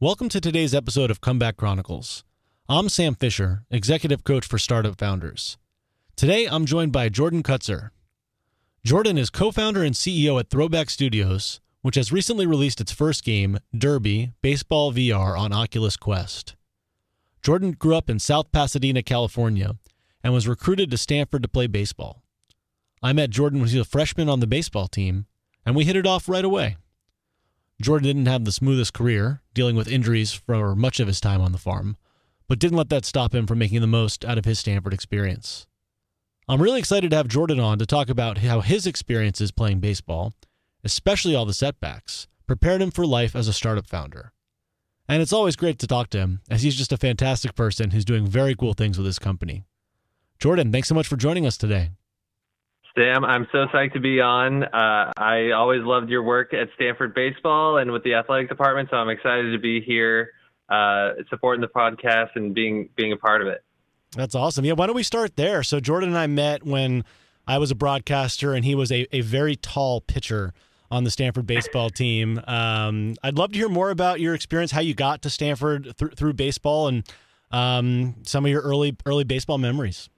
Welcome to today's episode of Comeback Chronicles. I'm Sam Fisher, Executive Coach for Startup Founders. Today, I'm joined by Jordan Kutzer. Jordan is co founder and CEO at Throwback Studios, which has recently released its first game, Derby Baseball VR, on Oculus Quest. Jordan grew up in South Pasadena, California, and was recruited to Stanford to play baseball. I met Jordan when he was a freshman on the baseball team, and we hit it off right away. Jordan didn't have the smoothest career, dealing with injuries for much of his time on the farm, but didn't let that stop him from making the most out of his Stanford experience. I'm really excited to have Jordan on to talk about how his experiences playing baseball, especially all the setbacks, prepared him for life as a startup founder. And it's always great to talk to him, as he's just a fantastic person who's doing very cool things with his company. Jordan, thanks so much for joining us today. Sam, I'm so psyched to be on. Uh, I always loved your work at Stanford Baseball and with the athletic department, so I'm excited to be here uh, supporting the podcast and being being a part of it. That's awesome. Yeah, why don't we start there? So Jordan and I met when I was a broadcaster and he was a, a very tall pitcher on the Stanford baseball team. Um, I'd love to hear more about your experience, how you got to Stanford th- through baseball, and um, some of your early early baseball memories.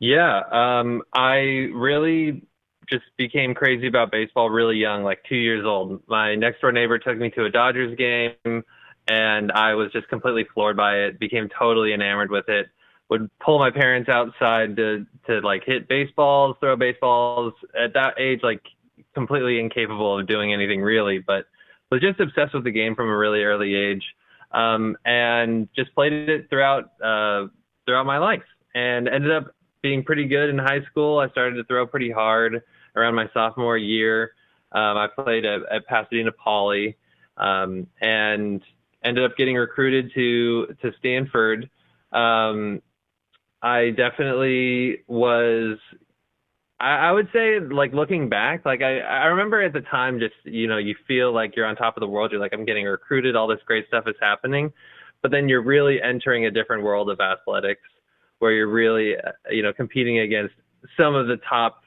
Yeah, um, I really just became crazy about baseball really young, like two years old. My next door neighbor took me to a Dodgers game, and I was just completely floored by it. Became totally enamored with it. Would pull my parents outside to to like hit baseballs, throw baseballs. At that age, like completely incapable of doing anything really, but was just obsessed with the game from a really early age, um, and just played it throughout uh, throughout my life, and ended up being pretty good in high school. I started to throw pretty hard around my sophomore year. Um, I played at, at Pasadena Poly um, and ended up getting recruited to to Stanford. Um, I definitely was. I, would say, like looking back, like I, I remember at the time, just you know, you feel like you're on top of the world. You're like, I'm getting recruited. All this great stuff is happening, but then you're really entering a different world of athletics where you're really, uh, you know, competing against some of the top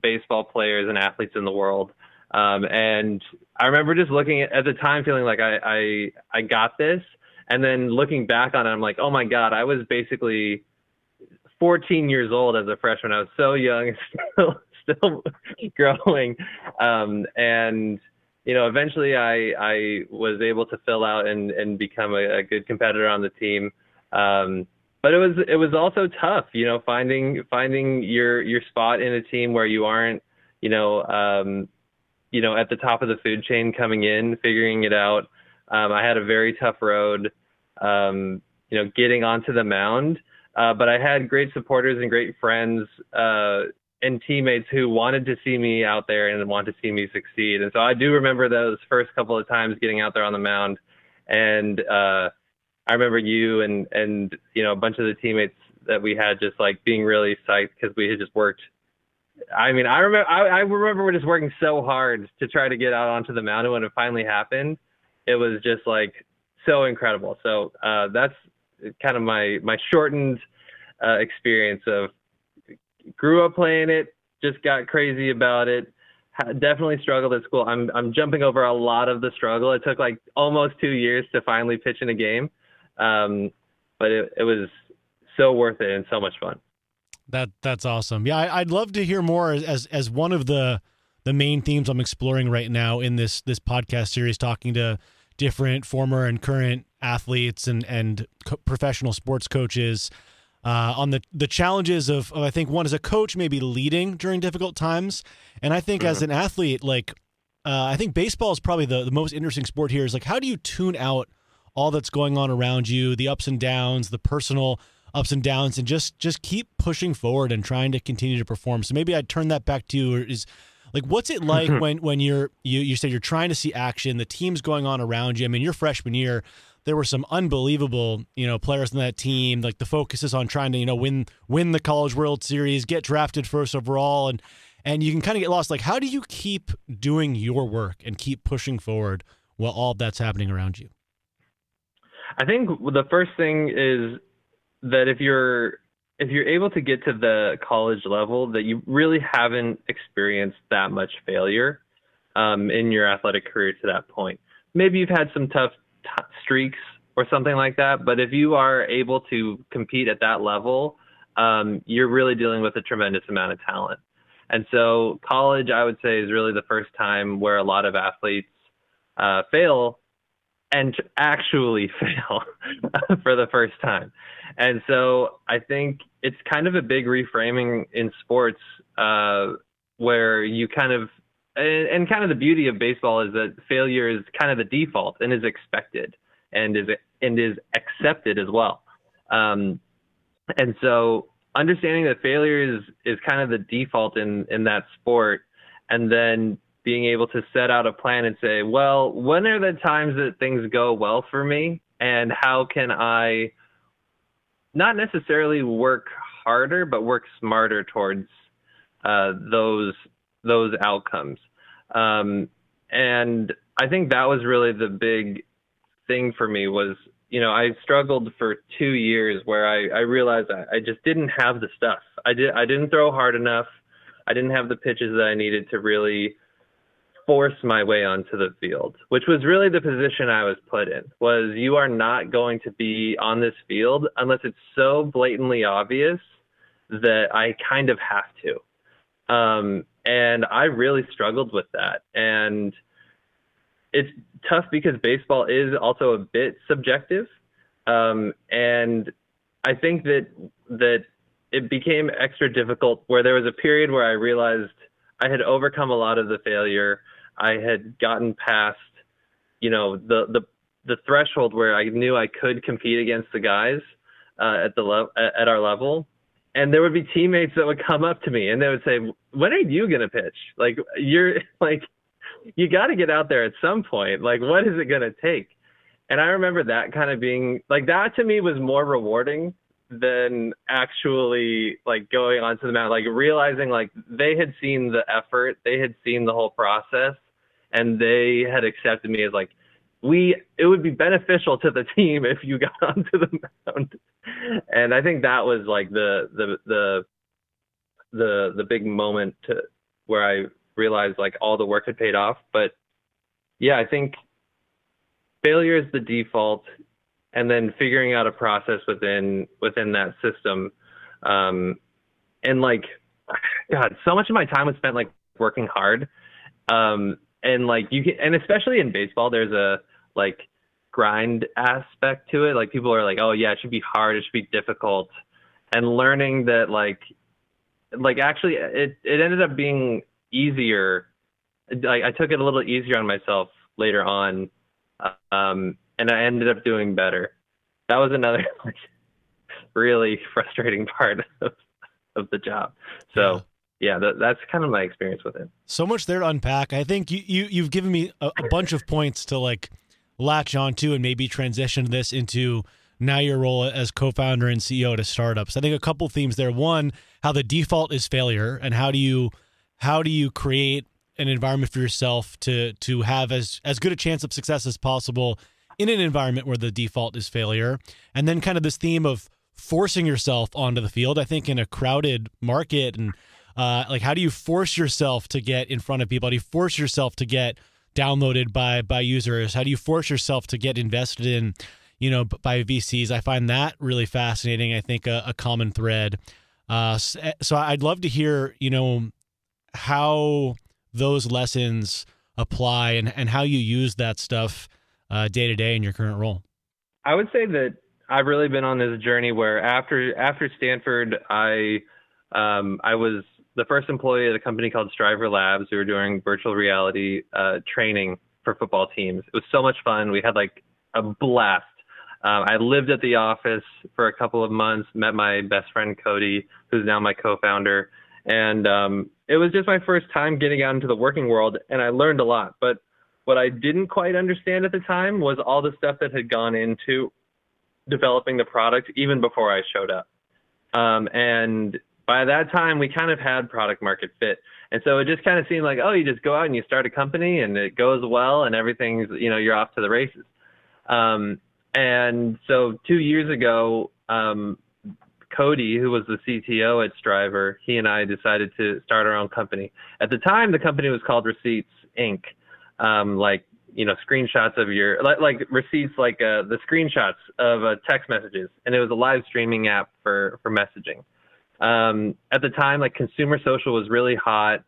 baseball players and athletes in the world. Um, and I remember just looking at, at the time, feeling like I, I, I got this. And then looking back on it, I'm like, oh my God, I was basically 14 years old as a freshman. I was so young still, still growing. Um, and, you know, eventually I, I was able to fill out and, and become a, a good competitor on the team. Um, but it was it was also tough, you know, finding finding your your spot in a team where you aren't, you know, um, you know, at the top of the food chain coming in, figuring it out. Um, I had a very tough road, um, you know, getting onto the mound. Uh, but I had great supporters and great friends uh, and teammates who wanted to see me out there and wanted to see me succeed. And so I do remember those first couple of times getting out there on the mound and uh, I remember you and and you know a bunch of the teammates that we had just like being really psyched because we had just worked. I mean, I remember I, I remember we're just working so hard to try to get out onto the mountain when it finally happened. It was just like so incredible. So uh, that's kind of my my shortened uh, experience of grew up playing it, just got crazy about it. Definitely struggled at school. I'm I'm jumping over a lot of the struggle. It took like almost two years to finally pitch in a game. Um, but it, it was so worth it and so much fun. That that's awesome. Yeah, I, would love to hear more as as one of the the main themes I'm exploring right now in this this podcast series, talking to different former and current athletes and and co- professional sports coaches uh, on the the challenges of, of, I think one as a coach maybe leading during difficult times, and I think mm-hmm. as an athlete, like uh, I think baseball is probably the the most interesting sport here. Is like how do you tune out all that's going on around you, the ups and downs, the personal ups and downs, and just just keep pushing forward and trying to continue to perform. So maybe I'd turn that back to you. Is like what's it like mm-hmm. when when you're you you said you're trying to see action, the team's going on around you. I mean, your freshman year, there were some unbelievable you know players in that team. Like the focus is on trying to you know win win the College World Series, get drafted first overall, and and you can kind of get lost. Like, how do you keep doing your work and keep pushing forward while all that's happening around you? I think the first thing is that if you're if you're able to get to the college level, that you really haven't experienced that much failure um, in your athletic career to that point. maybe you've had some tough t- streaks or something like that. But if you are able to compete at that level, um, you're really dealing with a tremendous amount of talent. And so college, I would say, is really the first time where a lot of athletes uh, fail and actually fail for the first time. And so I think it's kind of a big reframing in sports uh, where you kind of and, and, kind of the beauty of baseball is that failure is kind of the default and is expected and is and is accepted as well. Um, and so understanding that failure is is kind of the default in in that sport, and then being able to set out a plan and say, well, when are the times that things go well for me, and how can I not necessarily work harder, but work smarter towards uh, those those outcomes. Um, and I think that was really the big thing for me was you know I struggled for two years where I, I realized I, I just didn't have the stuff. I did I didn't throw hard enough. I didn't have the pitches that I needed to really force my way onto the field, which was really the position I was put in. Was you are not going to be on this field unless it's so blatantly obvious that I kind of have to. Um, and I really struggled with that. And it's tough because baseball is also a bit subjective. Um, and I think that that it became extra difficult where there was a period where I realized I had overcome a lot of the failure. I had gotten past, you know, the the the threshold where I knew I could compete against the guys uh, at the level at our level, and there would be teammates that would come up to me and they would say, "When are you gonna pitch? Like you're like, you got to get out there at some point. Like, what is it gonna take?" And I remember that kind of being like that to me was more rewarding than actually like going onto the mound, like realizing like they had seen the effort, they had seen the whole process, and they had accepted me as like we it would be beneficial to the team if you got onto the mound. And I think that was like the the the the the big moment to where I realized like all the work had paid off. But yeah, I think failure is the default and then figuring out a process within within that system um, and like god so much of my time was spent like working hard um, and like you can and especially in baseball there's a like grind aspect to it. Like people are like oh yeah it should be hard. It should be difficult. And learning that like like actually it it ended up being easier. Like i took it a little easier on myself later on um and I ended up doing better. That was another like, really frustrating part of, of the job. So yeah, that, that's kind of my experience with it. So much there to unpack. I think you, you you've given me a, a bunch of points to like latch onto and maybe transition this into now your role as co-founder and CEO to startups. I think a couple themes there. One, how the default is failure, and how do you how do you create an environment for yourself to to have as as good a chance of success as possible in an environment where the default is failure. And then kind of this theme of forcing yourself onto the field. I think in a crowded market and uh, like how do you force yourself to get in front of people? How do you force yourself to get downloaded by by users? How do you force yourself to get invested in, you know, by VCs? I find that really fascinating. I think a, a common thread. Uh, so I'd love to hear, you know, how those lessons apply and, and how you use that stuff day to day in your current role? I would say that I've really been on this journey where after after Stanford, I um, I was the first employee at a company called Striver Labs. We were doing virtual reality uh, training for football teams. It was so much fun. We had like a blast. Um, I lived at the office for a couple of months, met my best friend Cody, who's now my co-founder, and um, it was just my first time getting out into the working world, and I learned a lot. But what I didn't quite understand at the time was all the stuff that had gone into developing the product even before I showed up. Um, and by that time, we kind of had product market fit. And so it just kind of seemed like, oh, you just go out and you start a company and it goes well and everything's, you know, you're off to the races. Um, and so two years ago, um, Cody, who was the CTO at Striver, he and I decided to start our own company. At the time, the company was called Receipts Inc um, like you know screenshots of your like, like receipts like uh, the screenshots of uh, text messages and it was a live streaming app for for messaging um, at the time like consumer social was really hot.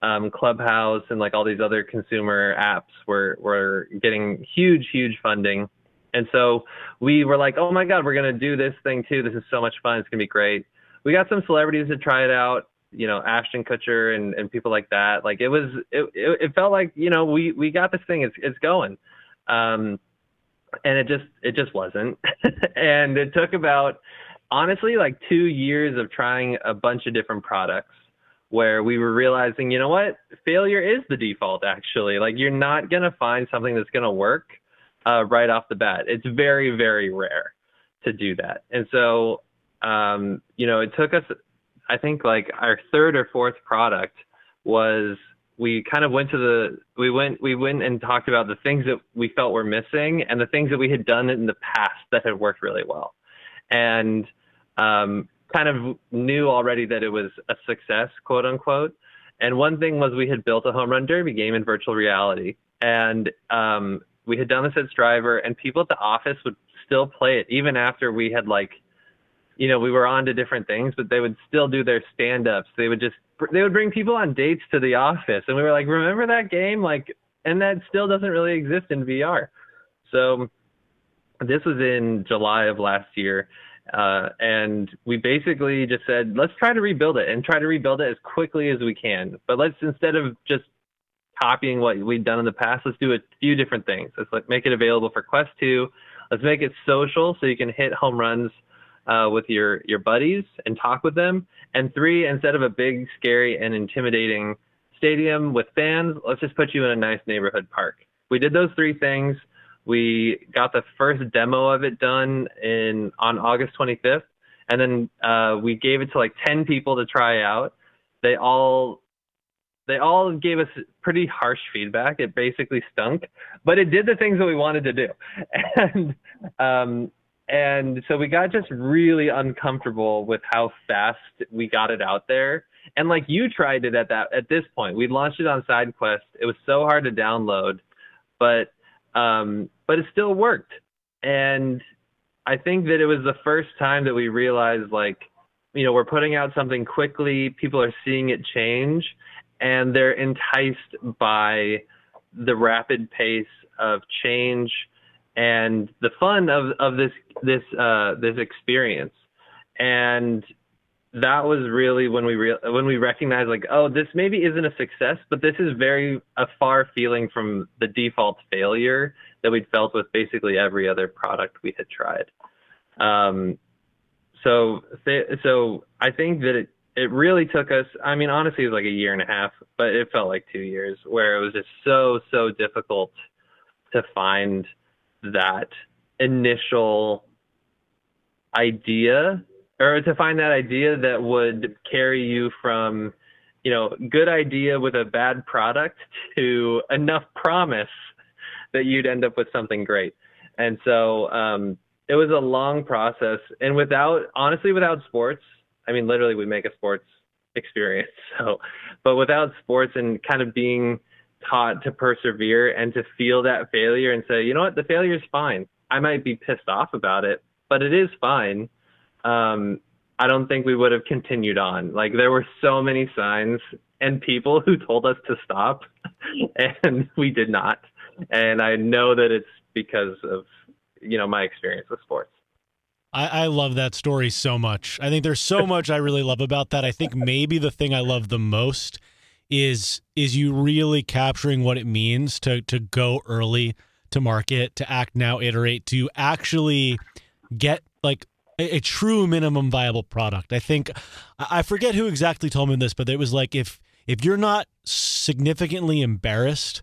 Um, clubhouse and like all these other consumer apps were were getting huge huge funding. And so we were like oh my god we're to do this thing too. This is so much fun. It's to be great. We got some celebrities to try it out you know Ashton Kutcher and, and people like that. Like it was it, it, it felt like you know we we got this thing. It's it's going, um, and it just it just wasn't, and it took about honestly like two years of trying a bunch of different products where we were realizing you know what? Failure is the default actually. Like you're not gonna find something that's gonna work uh, right off the bat. It's very very rare to do that, and so um, you know, it took us I think like our third or fourth product was we kind of went to the we went we went and talked about the things that we felt were missing and the things that we had done in the past that had worked really well. And um, kind of knew already that it was a success quote unquote and one thing was we had built a home run derby game in virtual reality and um, we had done this at striver and people at the office would still play it even after we had like you know, we were on to different things, but they would still do their stand ups. They would just, they would bring people on dates to the office. And we were like, remember that game? Like, and that still doesn't really exist in VR. So this was in July of last year. Uh, and we basically just said, let's try to rebuild it and try to rebuild it as quickly as we can. But let's, instead of just copying what we'd done in the past, let's do a few different things. Let's like make it available for Quest 2. Let's make it social so you can hit home runs uh, with your your buddies and talk with them. And three, instead of a big, scary, and intimidating stadium with fans, let's just put you in a nice neighborhood park. We did those three things. We got the first demo of it done in on August 25th, and then uh, we gave it to like 10 people to try out. They all they all gave us pretty harsh feedback. It basically stunk, but it did the things that we wanted to do. And um, and so we got just really uncomfortable with how fast we got it out there. And like you tried it at that at this point, we launched it on SideQuest. It was so hard to download, but um, but it still worked. And I think that it was the first time that we realized like, you know, we're putting out something quickly, people are seeing it change, and they're enticed by the rapid pace of change and the fun of of this this uh, this experience. And that was really when we re- when we recognized like, oh, this maybe isn't a success, but this is very a far feeling from the default failure that we'd felt with basically every other product we had tried. Um, so so I think that it it really took us. I mean, honestly, it was like a year and a half, but it felt like two years, where it was just so so difficult to find that initial idea or to find that idea that would carry you from you know good idea with a bad product to enough promise that you'd end up with something great and so um, it was a long process and without honestly without sports i mean literally we make a sports experience so but without sports and kind of being taught to persevere and to feel that failure and say, you know what, the failure is fine. I might be pissed off about it, but it is fine. Um, I don't think we would have continued on. Like there were so many signs and people who told us to stop, and we did not. And I know that it's because of you know my experience with sports. I, I love that story so much. I think there's so much I really love about that. I think maybe the thing I love the most is is you really capturing what it means to to go early to market, to act now, iterate, to actually get like a, a true minimum viable product. I think I forget who exactly told me this, but it was like if if you're not significantly embarrassed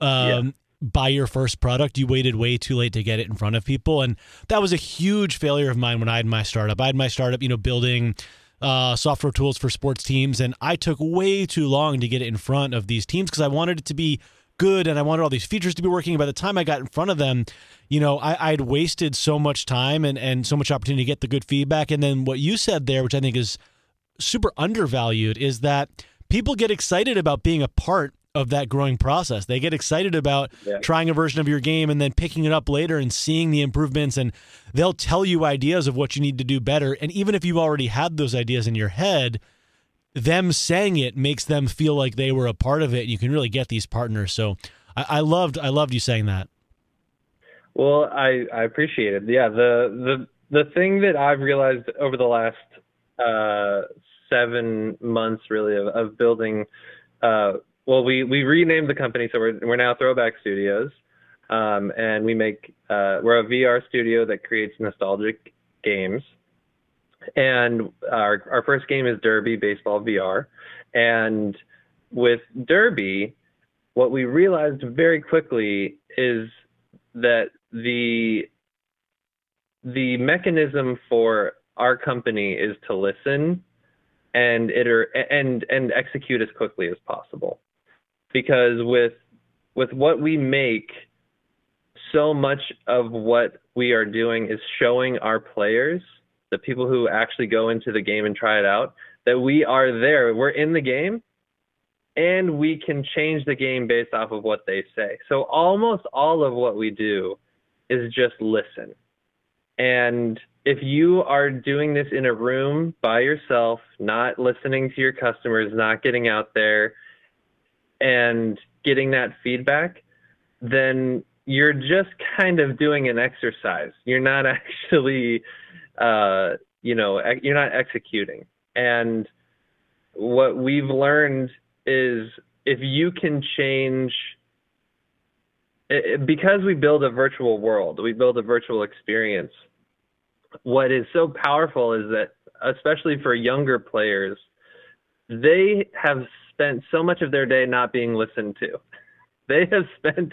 um, yeah. by your first product, you waited way too late to get it in front of people, and that was a huge failure of mine when I had my startup. I had my startup, you know, building uh, software tools for sports teams, and I took way too long to get it in front of these teams because I wanted it to be good and I wanted all these features to be working. By the time I got in front of them, you know, I, I'd wasted so much time and, and so much opportunity to get the good feedback. And then what you said there, which I think is super undervalued, is that people get excited about being a part of that growing process. They get excited about yeah. trying a version of your game and then picking it up later and seeing the improvements and they'll tell you ideas of what you need to do better. And even if you've already had those ideas in your head, them saying it makes them feel like they were a part of it. You can really get these partners. So I, I loved I loved you saying that. Well, I, I appreciate it. Yeah, the the the thing that I've realized over the last uh, seven months, really, of, of building. Uh, well, we we renamed the company, so we're we're now Throwback Studios, um, and we make uh, we're a VR studio that creates nostalgic games. And our our first game is Derby Baseball VR, and with Derby, what we realized very quickly is that the the mechanism for our company is to listen and iter and and execute as quickly as possible. Because with with what we make so much of what we are doing is showing our players the people who actually go into the game and try it out that we are there we're in the game and we can change the game based off of what they say so almost all of what we do is just listen. And if you are doing this in a room by yourself, not listening to your customers, not getting out there and getting that feedback, then you're just kind of doing an exercise. You're not actually, uh, you know, you're not executing. And what we've learned is if you can change because we build a virtual world, we build a virtual experience. What is so powerful is that, especially for younger players, they have spent so much of their day not being listened to. They have spent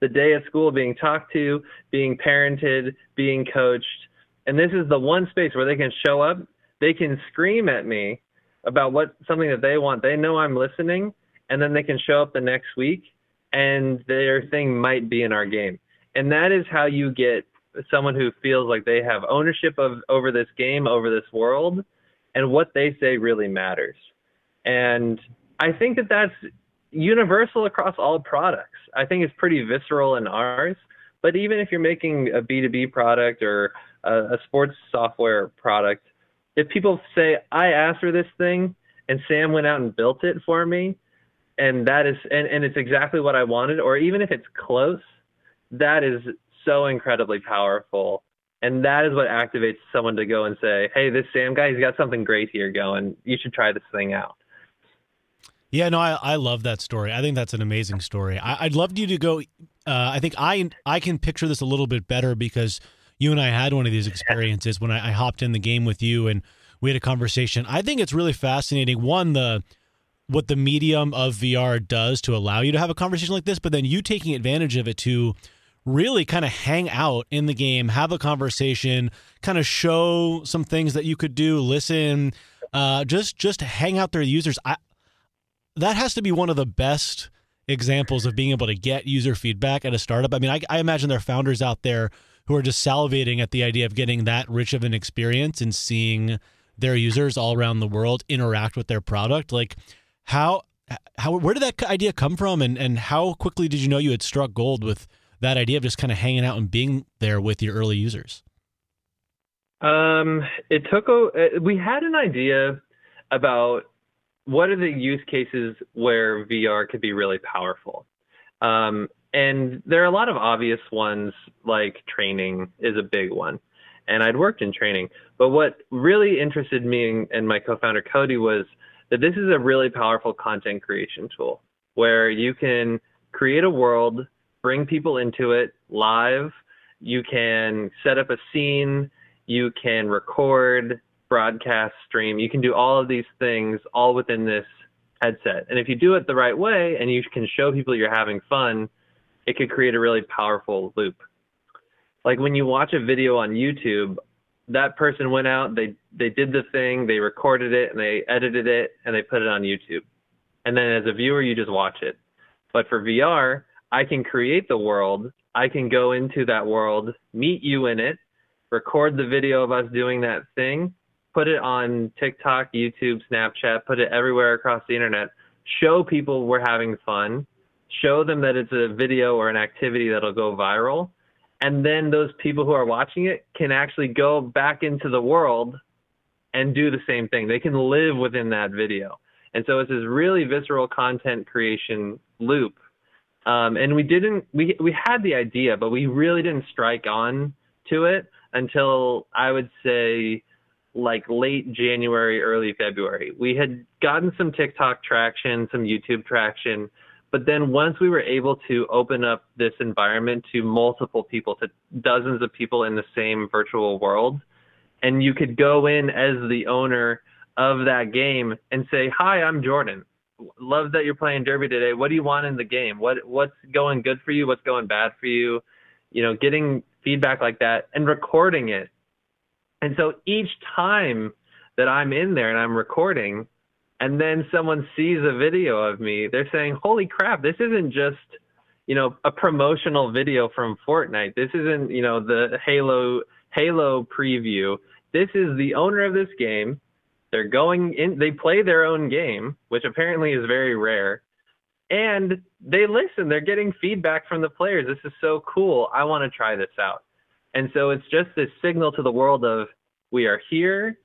the day at school being talked to, being parented, being coached. And this is the one space where they can show up, they can scream at me about what something that they want. They know I'm listening, and then they can show up the next week and their thing might be in our game. And that is how you get someone who feels like they have ownership of over this game, over this world, and what they say really matters. And I think that that's universal across all products. I think it's pretty visceral in ours. But even if you're making a B2B product or a, a sports software product, if people say, I asked for this thing and Sam went out and built it for me, and that is and, and it's exactly what I wanted, or even if it's close, that is so incredibly powerful. And that is what activates someone to go and say, Hey, this Sam guy, he's got something great here going. You should try this thing out. Yeah, no, I, I love that story. I think that's an amazing story. I, would love you to go. Uh, I think I I can picture this a little bit better because you and I had one of these experiences when I, I hopped in the game with you and we had a conversation. I think it's really fascinating. One, the what the medium of VR does to allow you to have a conversation like this, but then you taking advantage of it to really kind of hang out in the game, have a conversation, kind of show some things that you could do, listen, uh, just just hang out there with users. I, that has to be one of the best examples of being able to get user feedback at a startup. I mean, I, I imagine there are founders out there who are just salivating at the idea of getting that rich of an experience and seeing their users all around the world interact with their product. Like how how where did that idea come from, and and how quickly did you know you had struck gold with that idea of just kind of hanging out and being there with your early users? Um, it took a. We had an idea about what are the use cases where VR could be really powerful. Um, and there are a lot of obvious ones, like training is a big one. And I'd worked in training. But what really interested me and my co founder Cody was that this is a really powerful content creation tool where you can create a world, bring people into it live. You can set up a scene, you can record, broadcast, stream. You can do all of these things all within this headset. And if you do it the right way and you can show people you're having fun, it could create a really powerful loop. Like when you watch a video on YouTube, that person went out, they they did the thing, they recorded it, and they edited it, and they put it on YouTube. And then as a viewer, you just watch it. But for VR, I can create the world. I can go into that world, meet you in it, record the video of us doing that thing, put it on TikTok, YouTube, Snapchat, put it everywhere across the internet, show people we're having fun, show them that it's a video or an activity that'll go viral. And then those people who are watching it can actually go back into the world and do the same thing. They can live within that video. And so it's this really visceral content creation loop. Um, and we didn't, we, we had the idea, but we really didn't strike on to it until I would say like late January, early February. We had gotten some TikTok traction, some YouTube traction, but then once we were able to open up this environment to multiple people, to dozens of people in the same virtual world, and you could go in as the owner of that game and say, "Hi, I'm Jordan. Love that you're playing Derby today. What do you want in the game? What what's going good for you? What's going bad for you?" You know, getting feedback like that and recording it and so each time that I'm in there and I'm recording, and then someone sees a video of me, they're saying, "Holy crap! This isn't just." you know a promotional video from Fortnite. This isn't you know the Halo Halo preview. This is the owner of this game. They're going in. They play their own game, which apparently is very rare, and they listen. They're getting feedback from the players. This is so cool. I want to try this out. And so it's just this signal to the world of we are here,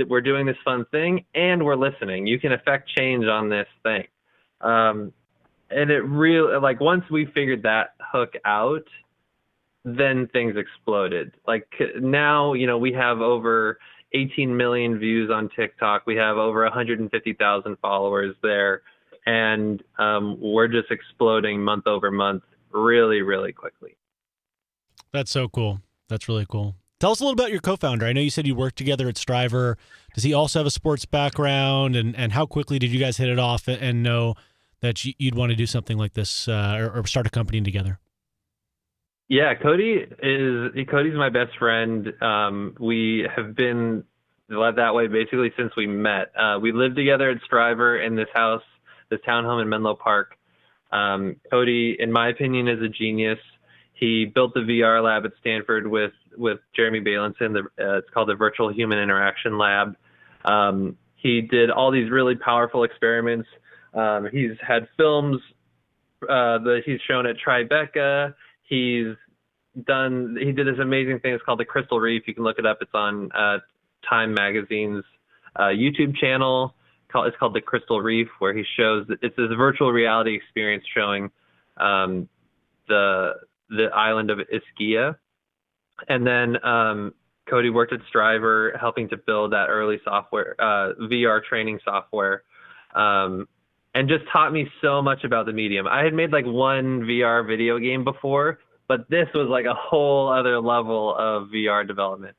that we're doing this fun thing, and we're listening. You can affect change on this thing. Um, and it really, like, once we figured that hook out, then things exploded. Like now, you know, we have over 18 million views on TikTok. We have over 150,000 followers there, and um, we're just exploding month over month, really, really quickly. That's so cool. That's really cool. Tell us a little about your co-founder. I know you said you worked together at Striver. Does he also have a sports background? And and how quickly did you guys hit it off and know that you'd want to do something like this uh, or, or, start a company together? Yeah, Cody is Cody's my best friend. Um, we have been led that way basically since we met. Uh, we lived together at Striver in this house, this townhome in Menlo Park. Um, Cody, in my opinion, is a genius. He built the VR lab at Stanford with with Jeremy Bailenson. The, uh, it's called the Virtual Human Interaction Lab. Um, he did all these really powerful experiments. Um, he's had films uh, that he's shown at Tribeca. He's done. He did this amazing thing. It's called the Crystal Reef. You can look it up. It's on uh, Time Magazine's uh, YouTube channel. It's called the Crystal Reef, where he shows. It's this virtual reality experience showing um, the the island of Ischia. And then um, Cody worked at Striver, helping to build that early software, uh, VR training software, um, and just taught me so much about the medium. I had made like one VR video game before, but this was like a whole other level of VR development.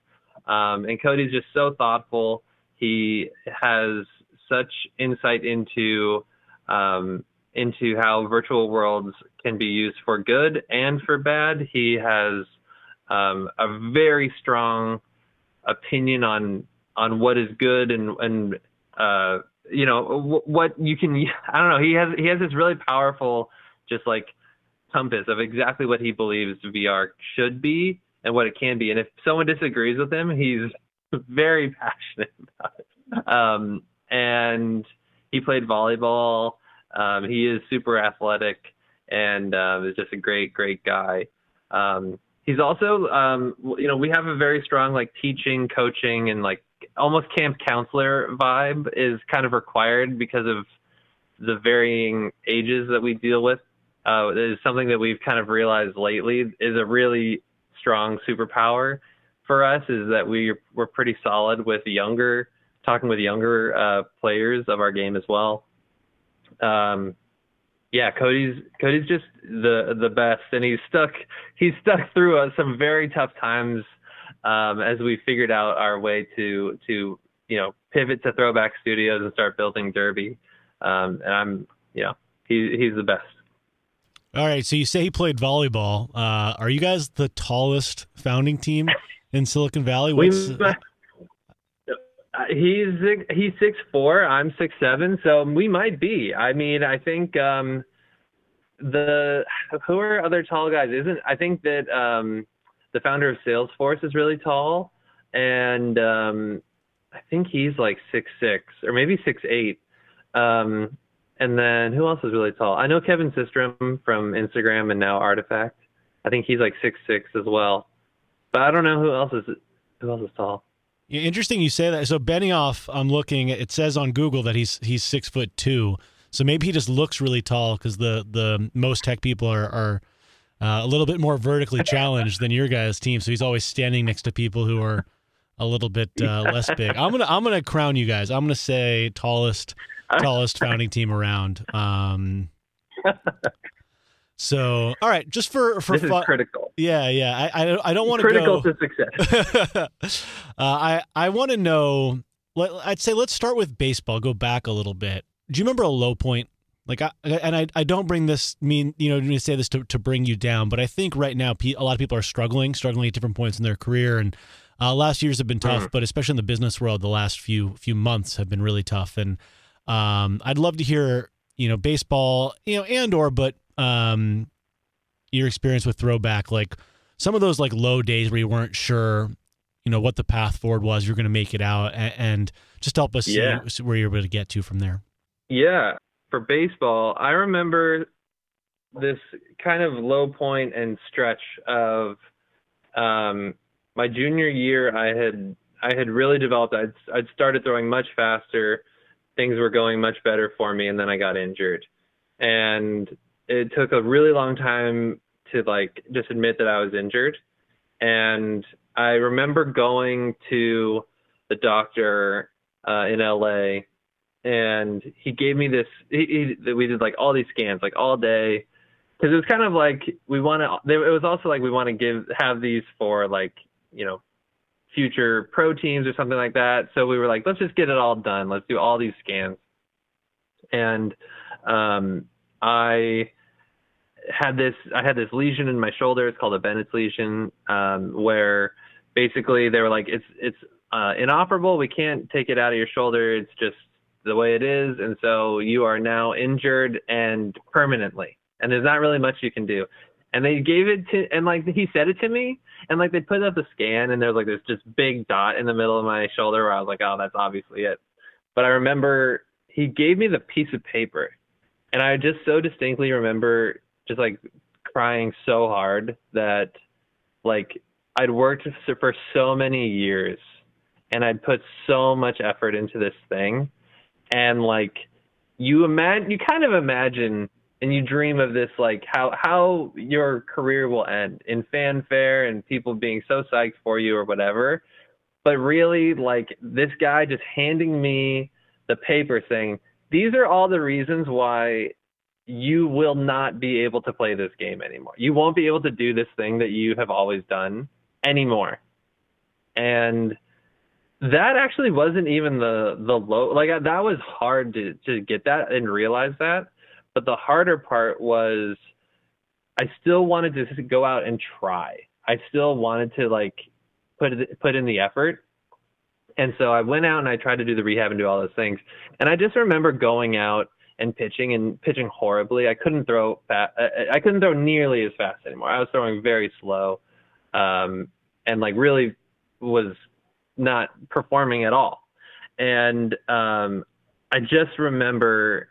Um, and Cody's just so thoughtful. He has such insight into um, into how virtual worlds can be used for good and for bad. He has um, a very strong opinion on on what is good and and uh, you know what you can. I don't know. He has he has this really powerful just like compass of exactly what he believes VR should be and what it can be. And if someone disagrees with him, he's very passionate about it. Um, and he played volleyball um, he is super athletic and uh, is just a great, great guy. Um, he's also, um, you know, we have a very strong like teaching, coaching, and like almost camp counselor vibe is kind of required because of the varying ages that we deal with. Uh, is something that we've kind of realized lately is a really strong superpower for us is that we we're pretty solid with younger talking with younger uh, players of our game as well um, yeah, Cody's Cody's just the the best, and he's stuck he's stuck through uh, some very tough times um, as we figured out our way to to you know pivot to Throwback Studios and start building Derby. Um, and I'm you know he he's the best. All right, so you say he played volleyball. Uh, are you guys the tallest founding team in Silicon Valley? What's, uh, he's he's six four. I'm six seven. So we might be. I mean, I think um, the who are other tall guys? Isn't I think that um, the founder of Salesforce is really tall, and um, I think he's like six six or maybe six eight. Um, and then who else is really tall? I know Kevin Systrom from Instagram and now Artifact. I think he's like six six as well. But I don't know who else is who else is tall. Yeah, interesting you say that. So Benioff, I'm looking. It says on Google that he's he's six foot two. So maybe he just looks really tall because the the most tech people are are uh, a little bit more vertically challenged than your guys' team. So he's always standing next to people who are a little bit uh, less big. I'm gonna I'm gonna crown you guys. I'm gonna say tallest tallest founding team around. Um, so all right, just for for this fun, critical. Yeah, yeah. I I, I don't want to critical go, to success. uh, I I want to know. Let, I'd say let's start with baseball. Go back a little bit. Do you remember a low point? Like I and I I don't bring this mean you know to say this to to bring you down, but I think right now a lot of people are struggling, struggling at different points in their career, and uh, last years have been tough, Mm. but especially in the business world, the last few few months have been really tough. And um, I'd love to hear you know baseball, you know, and or but um, your experience with throwback, like some of those like low days where you weren't sure, you know, what the path forward was, you're going to make it out, and, and just help us Yeah. see where you're able to get to from there. Yeah, for baseball, I remember this kind of low point and stretch of um, my junior year. I had I had really developed. I'd I'd started throwing much faster. Things were going much better for me, and then I got injured, and it took a really long time to like just admit that I was injured. And I remember going to the doctor uh, in LA and he gave me this. He, he, we did like all these scans, like all day, because it was kind of like we want to. It was also like we want to give have these for like you know future pro teams or something like that. So we were like, let's just get it all done. Let's do all these scans. And um, I had this. I had this lesion in my shoulder. It's called a Bennett's lesion, um, where basically they were like, it's it's uh, inoperable. We can't take it out of your shoulder. It's just the way it is, and so you are now injured and permanently. And there's not really much you can do. And they gave it to, and like he said it to me, and like they put up the scan, and there's like this just big dot in the middle of my shoulder where I was like, oh, that's obviously it. But I remember he gave me the piece of paper, and I just so distinctly remember just like crying so hard that like I'd worked for so many years and I'd put so much effort into this thing and like you imagine you kind of imagine and you dream of this like how how your career will end in fanfare and people being so psyched for you or whatever. But really like this guy just handing me the paper saying these are all the reasons why you will not be able to play this game anymore. You won't be able to do this thing that you have always done anymore. And that actually wasn't even the the low like that was hard to to get that and realize that. But the harder part was I still wanted to go out and try. I still wanted to like put put in the effort. And so I went out and I tried to do the rehab and do all those things. And I just remember going out and pitching and pitching horribly. I couldn't throw fast. I couldn't throw nearly as fast anymore. I was throwing very slow, um, and like really was not performing at all. And um, I just remember,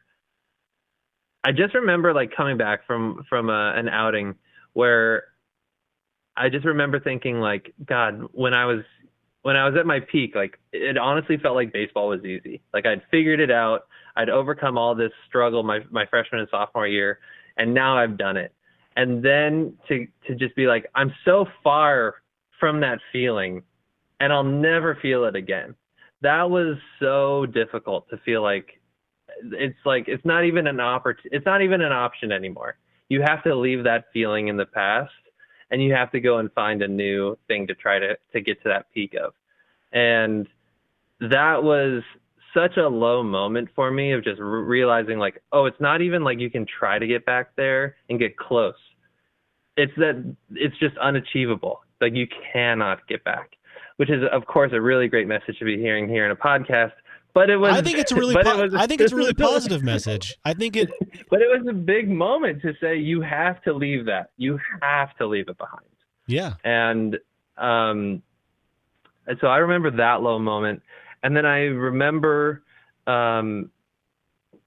I just remember like coming back from from a, an outing where I just remember thinking like, God, when I was when I was at my peak, like it honestly felt like baseball was easy. Like I'd figured it out. I'd overcome all this struggle my my freshman and sophomore year, and now I've done it. And then to to just be like, I'm so far from that feeling, and I'll never feel it again. That was so difficult to feel like it's like it's not even an oppor- it's not even an option anymore. You have to leave that feeling in the past and you have to go and find a new thing to try to to get to that peak of. And that was such a low moment for me of just re- realizing like, oh, it's not even like you can try to get back there and get close. It's that it's just unachievable. Like you cannot get back, which is of course a really great message to be hearing here in a podcast. But it was. I think it's a really po- it was- I think it's a really positive message. I think it But it was a big moment to say you have to leave that. You have to leave it behind. yeah. And um, and so I remember that low moment, and then I remember um,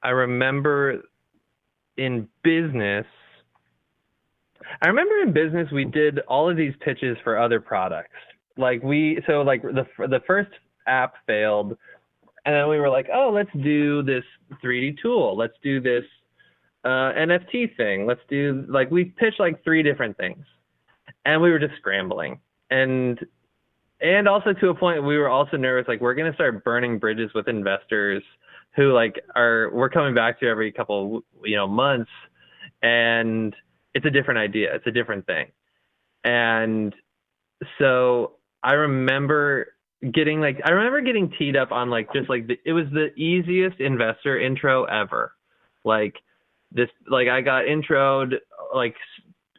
I remember in business, I remember in business we did all of these pitches for other products. Like we, so like the the first app failed, and then we were like, oh, let's do this 3D tool. Let's do this uh, NFT thing. Let's do like we pitched like three different things, and we were just scrambling. And and also to a point we were also nervous like we're going to start burning bridges with investors who like are we're coming back to every couple you know months and it's a different idea. It's a different thing. And so i remember getting like i remember getting teed up on like just like the, it was the easiest investor intro ever. Like this like i got introed like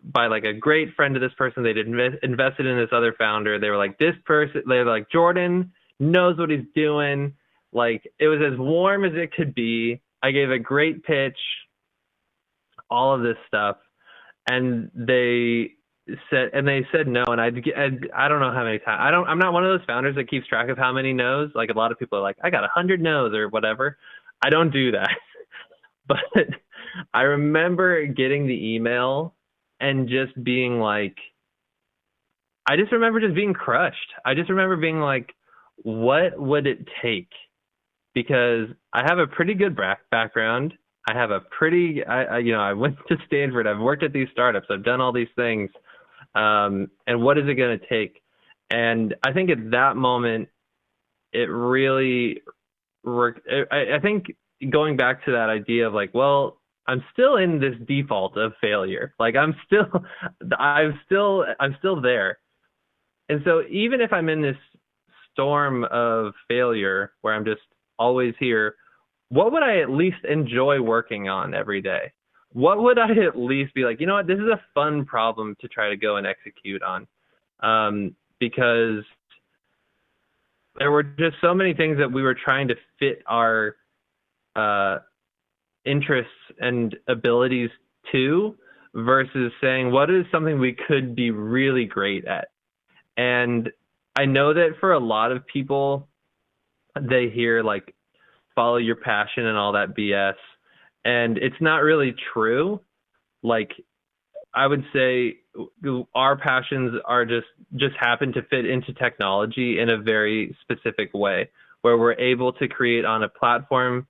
by like a great friend of this person. They'd invest, invested in this other founder. They were like, this person, they were like, Jordan knows what he's doing. Like it was as warm as it could be. I gave a great pitch, all of this stuff, and they said, and they said no. And I'd, I'd I don't know how many times. I don't. I'm not one of those founders that keeps track of how many no's. Like a lot of people are like, I got a hundred no's or whatever. I don't do that. but I remember getting the email and just being like I just remember just being crushed. I just remember being like what would it take? Because I have a pretty good background. I have a pretty I, I you know, I went to Stanford. I've worked at these startups. I've done all these things. Um, and what is it going to take? And I think at that moment it really worked. I, I think going back to that idea of like, well, I'm still in this default of failure. Like I'm still, I'm still, I'm still there. And so even if I'm in this storm of failure where I'm just always here, what would I at least enjoy working on every day? What would I at least be like, you know what, this is a fun problem to try to go and execute on? Um, because there were just so many things that we were trying to fit our uh, interests and abilities to versus saying what is something we could be really great at. And I know that for a lot of people, they hear like follow your passion and all that BS. And it's not really true. Like I would say our passions are just just happen to fit into technology in a very specific way where we're able to create on a platform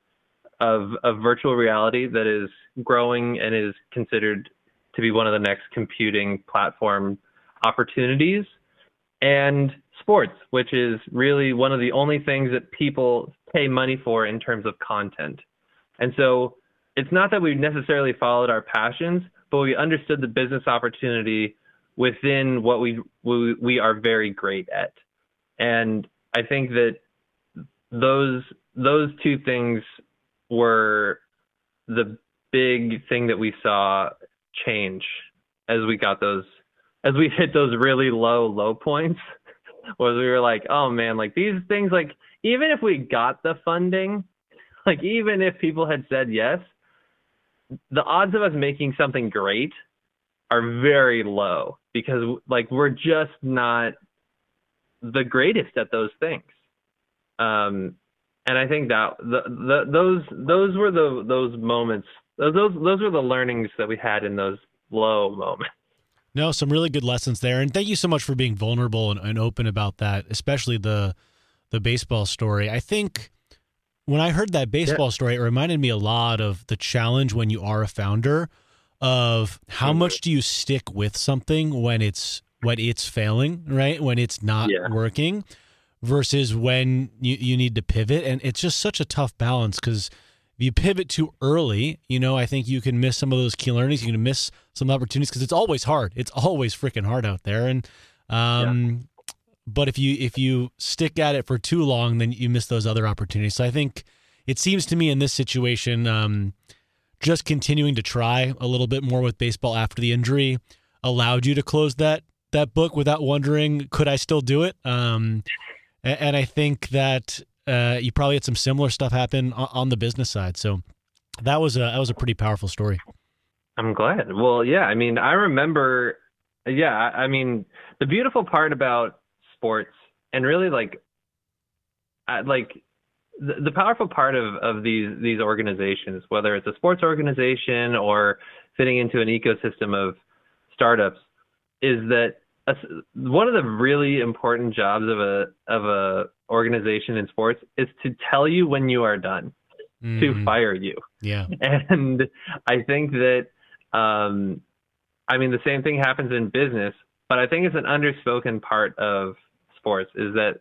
of, of virtual reality that is growing and is considered to be one of the next computing platform opportunities, and sports, which is really one of the only things that people pay money for in terms of content. And so it's not that we necessarily followed our passions, but we understood the business opportunity within what we we, we are very great at. And I think that those those two things were the big thing that we saw change as we got those as we hit those really low low points was we were like oh man like these things like even if we got the funding like even if people had said yes the odds of us making something great are very low because like we're just not the greatest at those things. Um and I think that the, the those those were the those moments those those were the learnings that we had in those low moments. No, some really good lessons there, and thank you so much for being vulnerable and, and open about that, especially the the baseball story. I think when I heard that baseball yeah. story, it reminded me a lot of the challenge when you are a founder of how mm-hmm. much do you stick with something when it's when it's failing, right? When it's not yeah. working versus when you, you need to pivot. And it's just such a tough balance because if you pivot too early, you know, I think you can miss some of those key learnings. You can miss some opportunities because it's always hard. It's always freaking hard out there. And, um, yeah. but if you, if you stick at it for too long, then you miss those other opportunities. So I think it seems to me in this situation, um, just continuing to try a little bit more with baseball after the injury allowed you to close that that book without wondering could I still do it. Um, and, and I think that uh, you probably had some similar stuff happen on, on the business side. So that was a that was a pretty powerful story. I'm glad. Well, yeah. I mean, I remember. Yeah, I mean, the beautiful part about sports and really like, I, like the, the powerful part of, of these these organizations, whether it's a sports organization or fitting into an ecosystem of startups, is that one of the really important jobs of a of a organization in sports is to tell you when you are done, mm-hmm. to fire you. Yeah, and I think that, um, I mean, the same thing happens in business, but I think it's an underspoken part of sports is that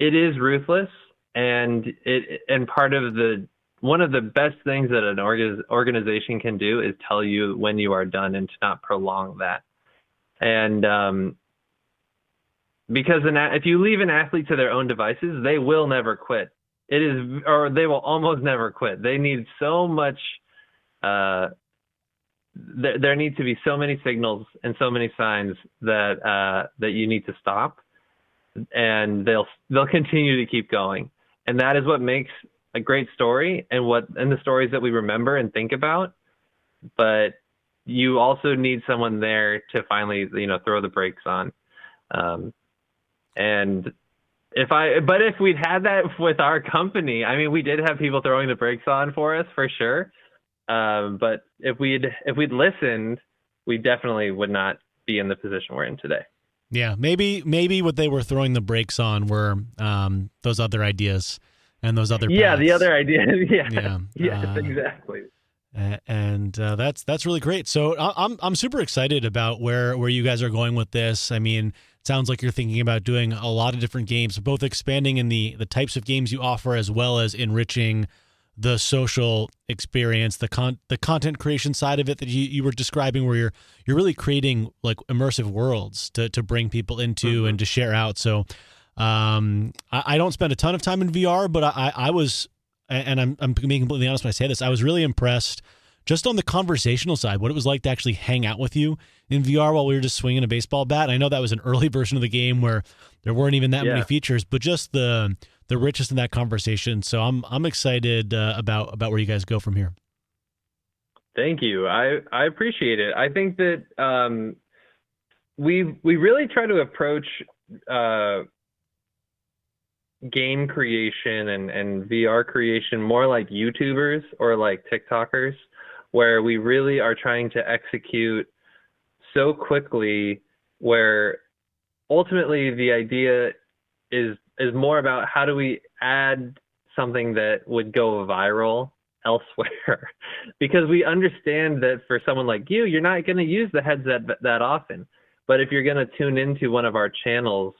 it is ruthless and it and part of the one of the best things that an organization can do is tell you when you are done and to not prolong that. And um, because an, if you leave an athlete to their own devices, they will never quit. It is, or they will almost never quit. They need so much. Uh, there, there need to be so many signals and so many signs that uh, that you need to stop, and they'll they'll continue to keep going and that is what makes a great story and what and the stories that we remember and think about but you also need someone there to finally you know throw the brakes on. Um, and if i but if we'd had that with our company i mean we did have people throwing the brakes on for us for sure. Um, but if we'd if we'd listened we definitely would not be in the position we're in today. Yeah, maybe maybe what they were throwing the brakes on were um, those other ideas and those other yeah the other ideas. Yeah. Yeah yes, uh, exactly and uh, that's that's really great. So I'm I'm super excited about where where you guys are going with this. I mean, it sounds like you're thinking about doing a lot of different games, both expanding in the the types of games you offer as well as enriching the social experience, the con the content creation side of it that you, you were describing, where you're you're really creating like immersive worlds to to bring people into mm-hmm. and to share out. So, um, I, I, don't spend a ton of time in VR, but I I was, and I'm I'm being completely honest when I say this, I was really impressed just on the conversational side, what it was like to actually hang out with you in VR while we were just swinging a baseball bat. I know that was an early version of the game where there weren't even that yeah. many features, but just the the richest in that conversation. So I'm I'm excited uh, about about where you guys go from here. Thank you. I I appreciate it. I think that um, we we really try to approach uh, game creation and and VR creation more like YouTubers or like TikTokers, where we really are trying to execute so quickly where ultimately the idea is is more about how do we add something that would go viral elsewhere. Because we understand that for someone like you you're not going to use the headset that often. But if you're going to tune into one of our channels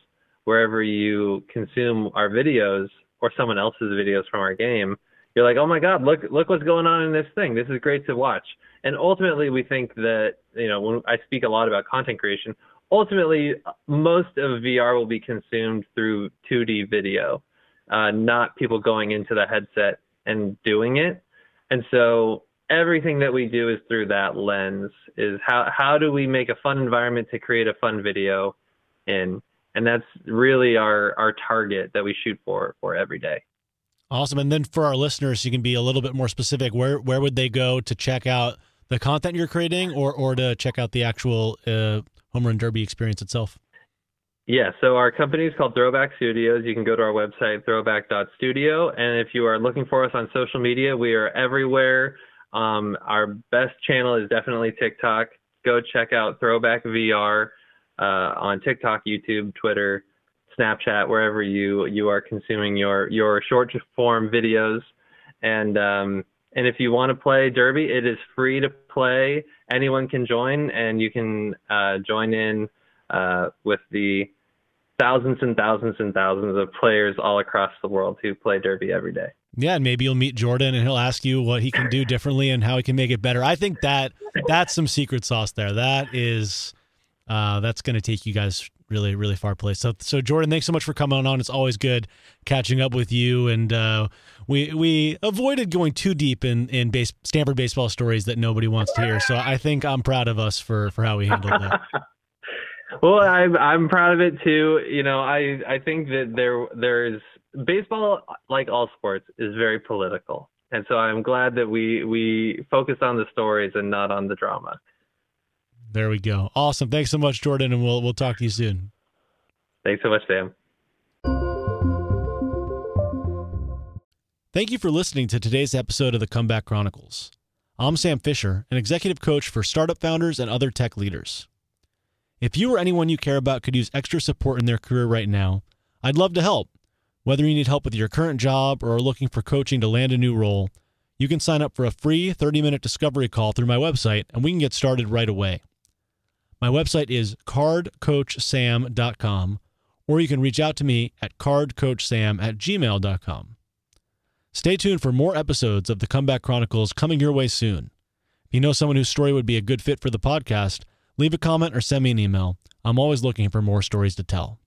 wherever you consume our videos or someone else's videos from our game you're like oh my god look look what's going on in this thing. This is great to watch. And ultimately we think that you know when i speak a lot about content creation ultimately, most of VR will be consumed through 2D video, uh, not people going into the headset and doing it. And so everything that we do is through that lens is how how do we make a fun environment to create a fun video in and that's really our our target that we shoot for for every day awesome and then for our listeners you can be a little bit more specific where where would they go to check out the content you're creating or or to check out the actual uh, home run derby experience itself? Yeah, so our company is called Throwback Studios. You can go to our website, throwback.studio. And if you are looking for us on social media, we are everywhere. Um, our best channel is definitely TikTok. Go check out Throwback VR uh, on TikTok, YouTube, Twitter, Snapchat, wherever you you are consuming your your short form videos. And um, and if you want to play Derby, it is free to play. Anyone can join, and you can uh, join in uh, with the thousands and thousands and thousands of players all across the world who play Derby every day. Yeah, and maybe you'll meet Jordan, and he'll ask you what he can do differently and how he can make it better. I think that that's some secret sauce there. That is, uh, that's going to take you guys really really far place. So so Jordan, thanks so much for coming on. It's always good catching up with you. And uh, we we avoided going too deep in in base, Stanford baseball stories that nobody wants to hear. So I think I'm proud of us for for how we handled that. well, I'm I'm proud of it too. You know, I I think that there there's baseball, like all sports, is very political. And so I'm glad that we we focus on the stories and not on the drama. There we go. Awesome. Thanks so much, Jordan, and we'll we'll talk to you soon. Thanks so much, Sam. Thank you for listening to today's episode of the Comeback Chronicles. I'm Sam Fisher, an executive coach for startup founders and other tech leaders. If you or anyone you care about could use extra support in their career right now, I'd love to help. Whether you need help with your current job or are looking for coaching to land a new role, you can sign up for a free 30 minute discovery call through my website and we can get started right away. My website is careercoachsam.com, or you can reach out to me at careercoachsam at gmail.com. Stay tuned for more episodes of the Comeback Chronicles coming your way soon. If you know someone whose story would be a good fit for the podcast, leave a comment or send me an email. I'm always looking for more stories to tell.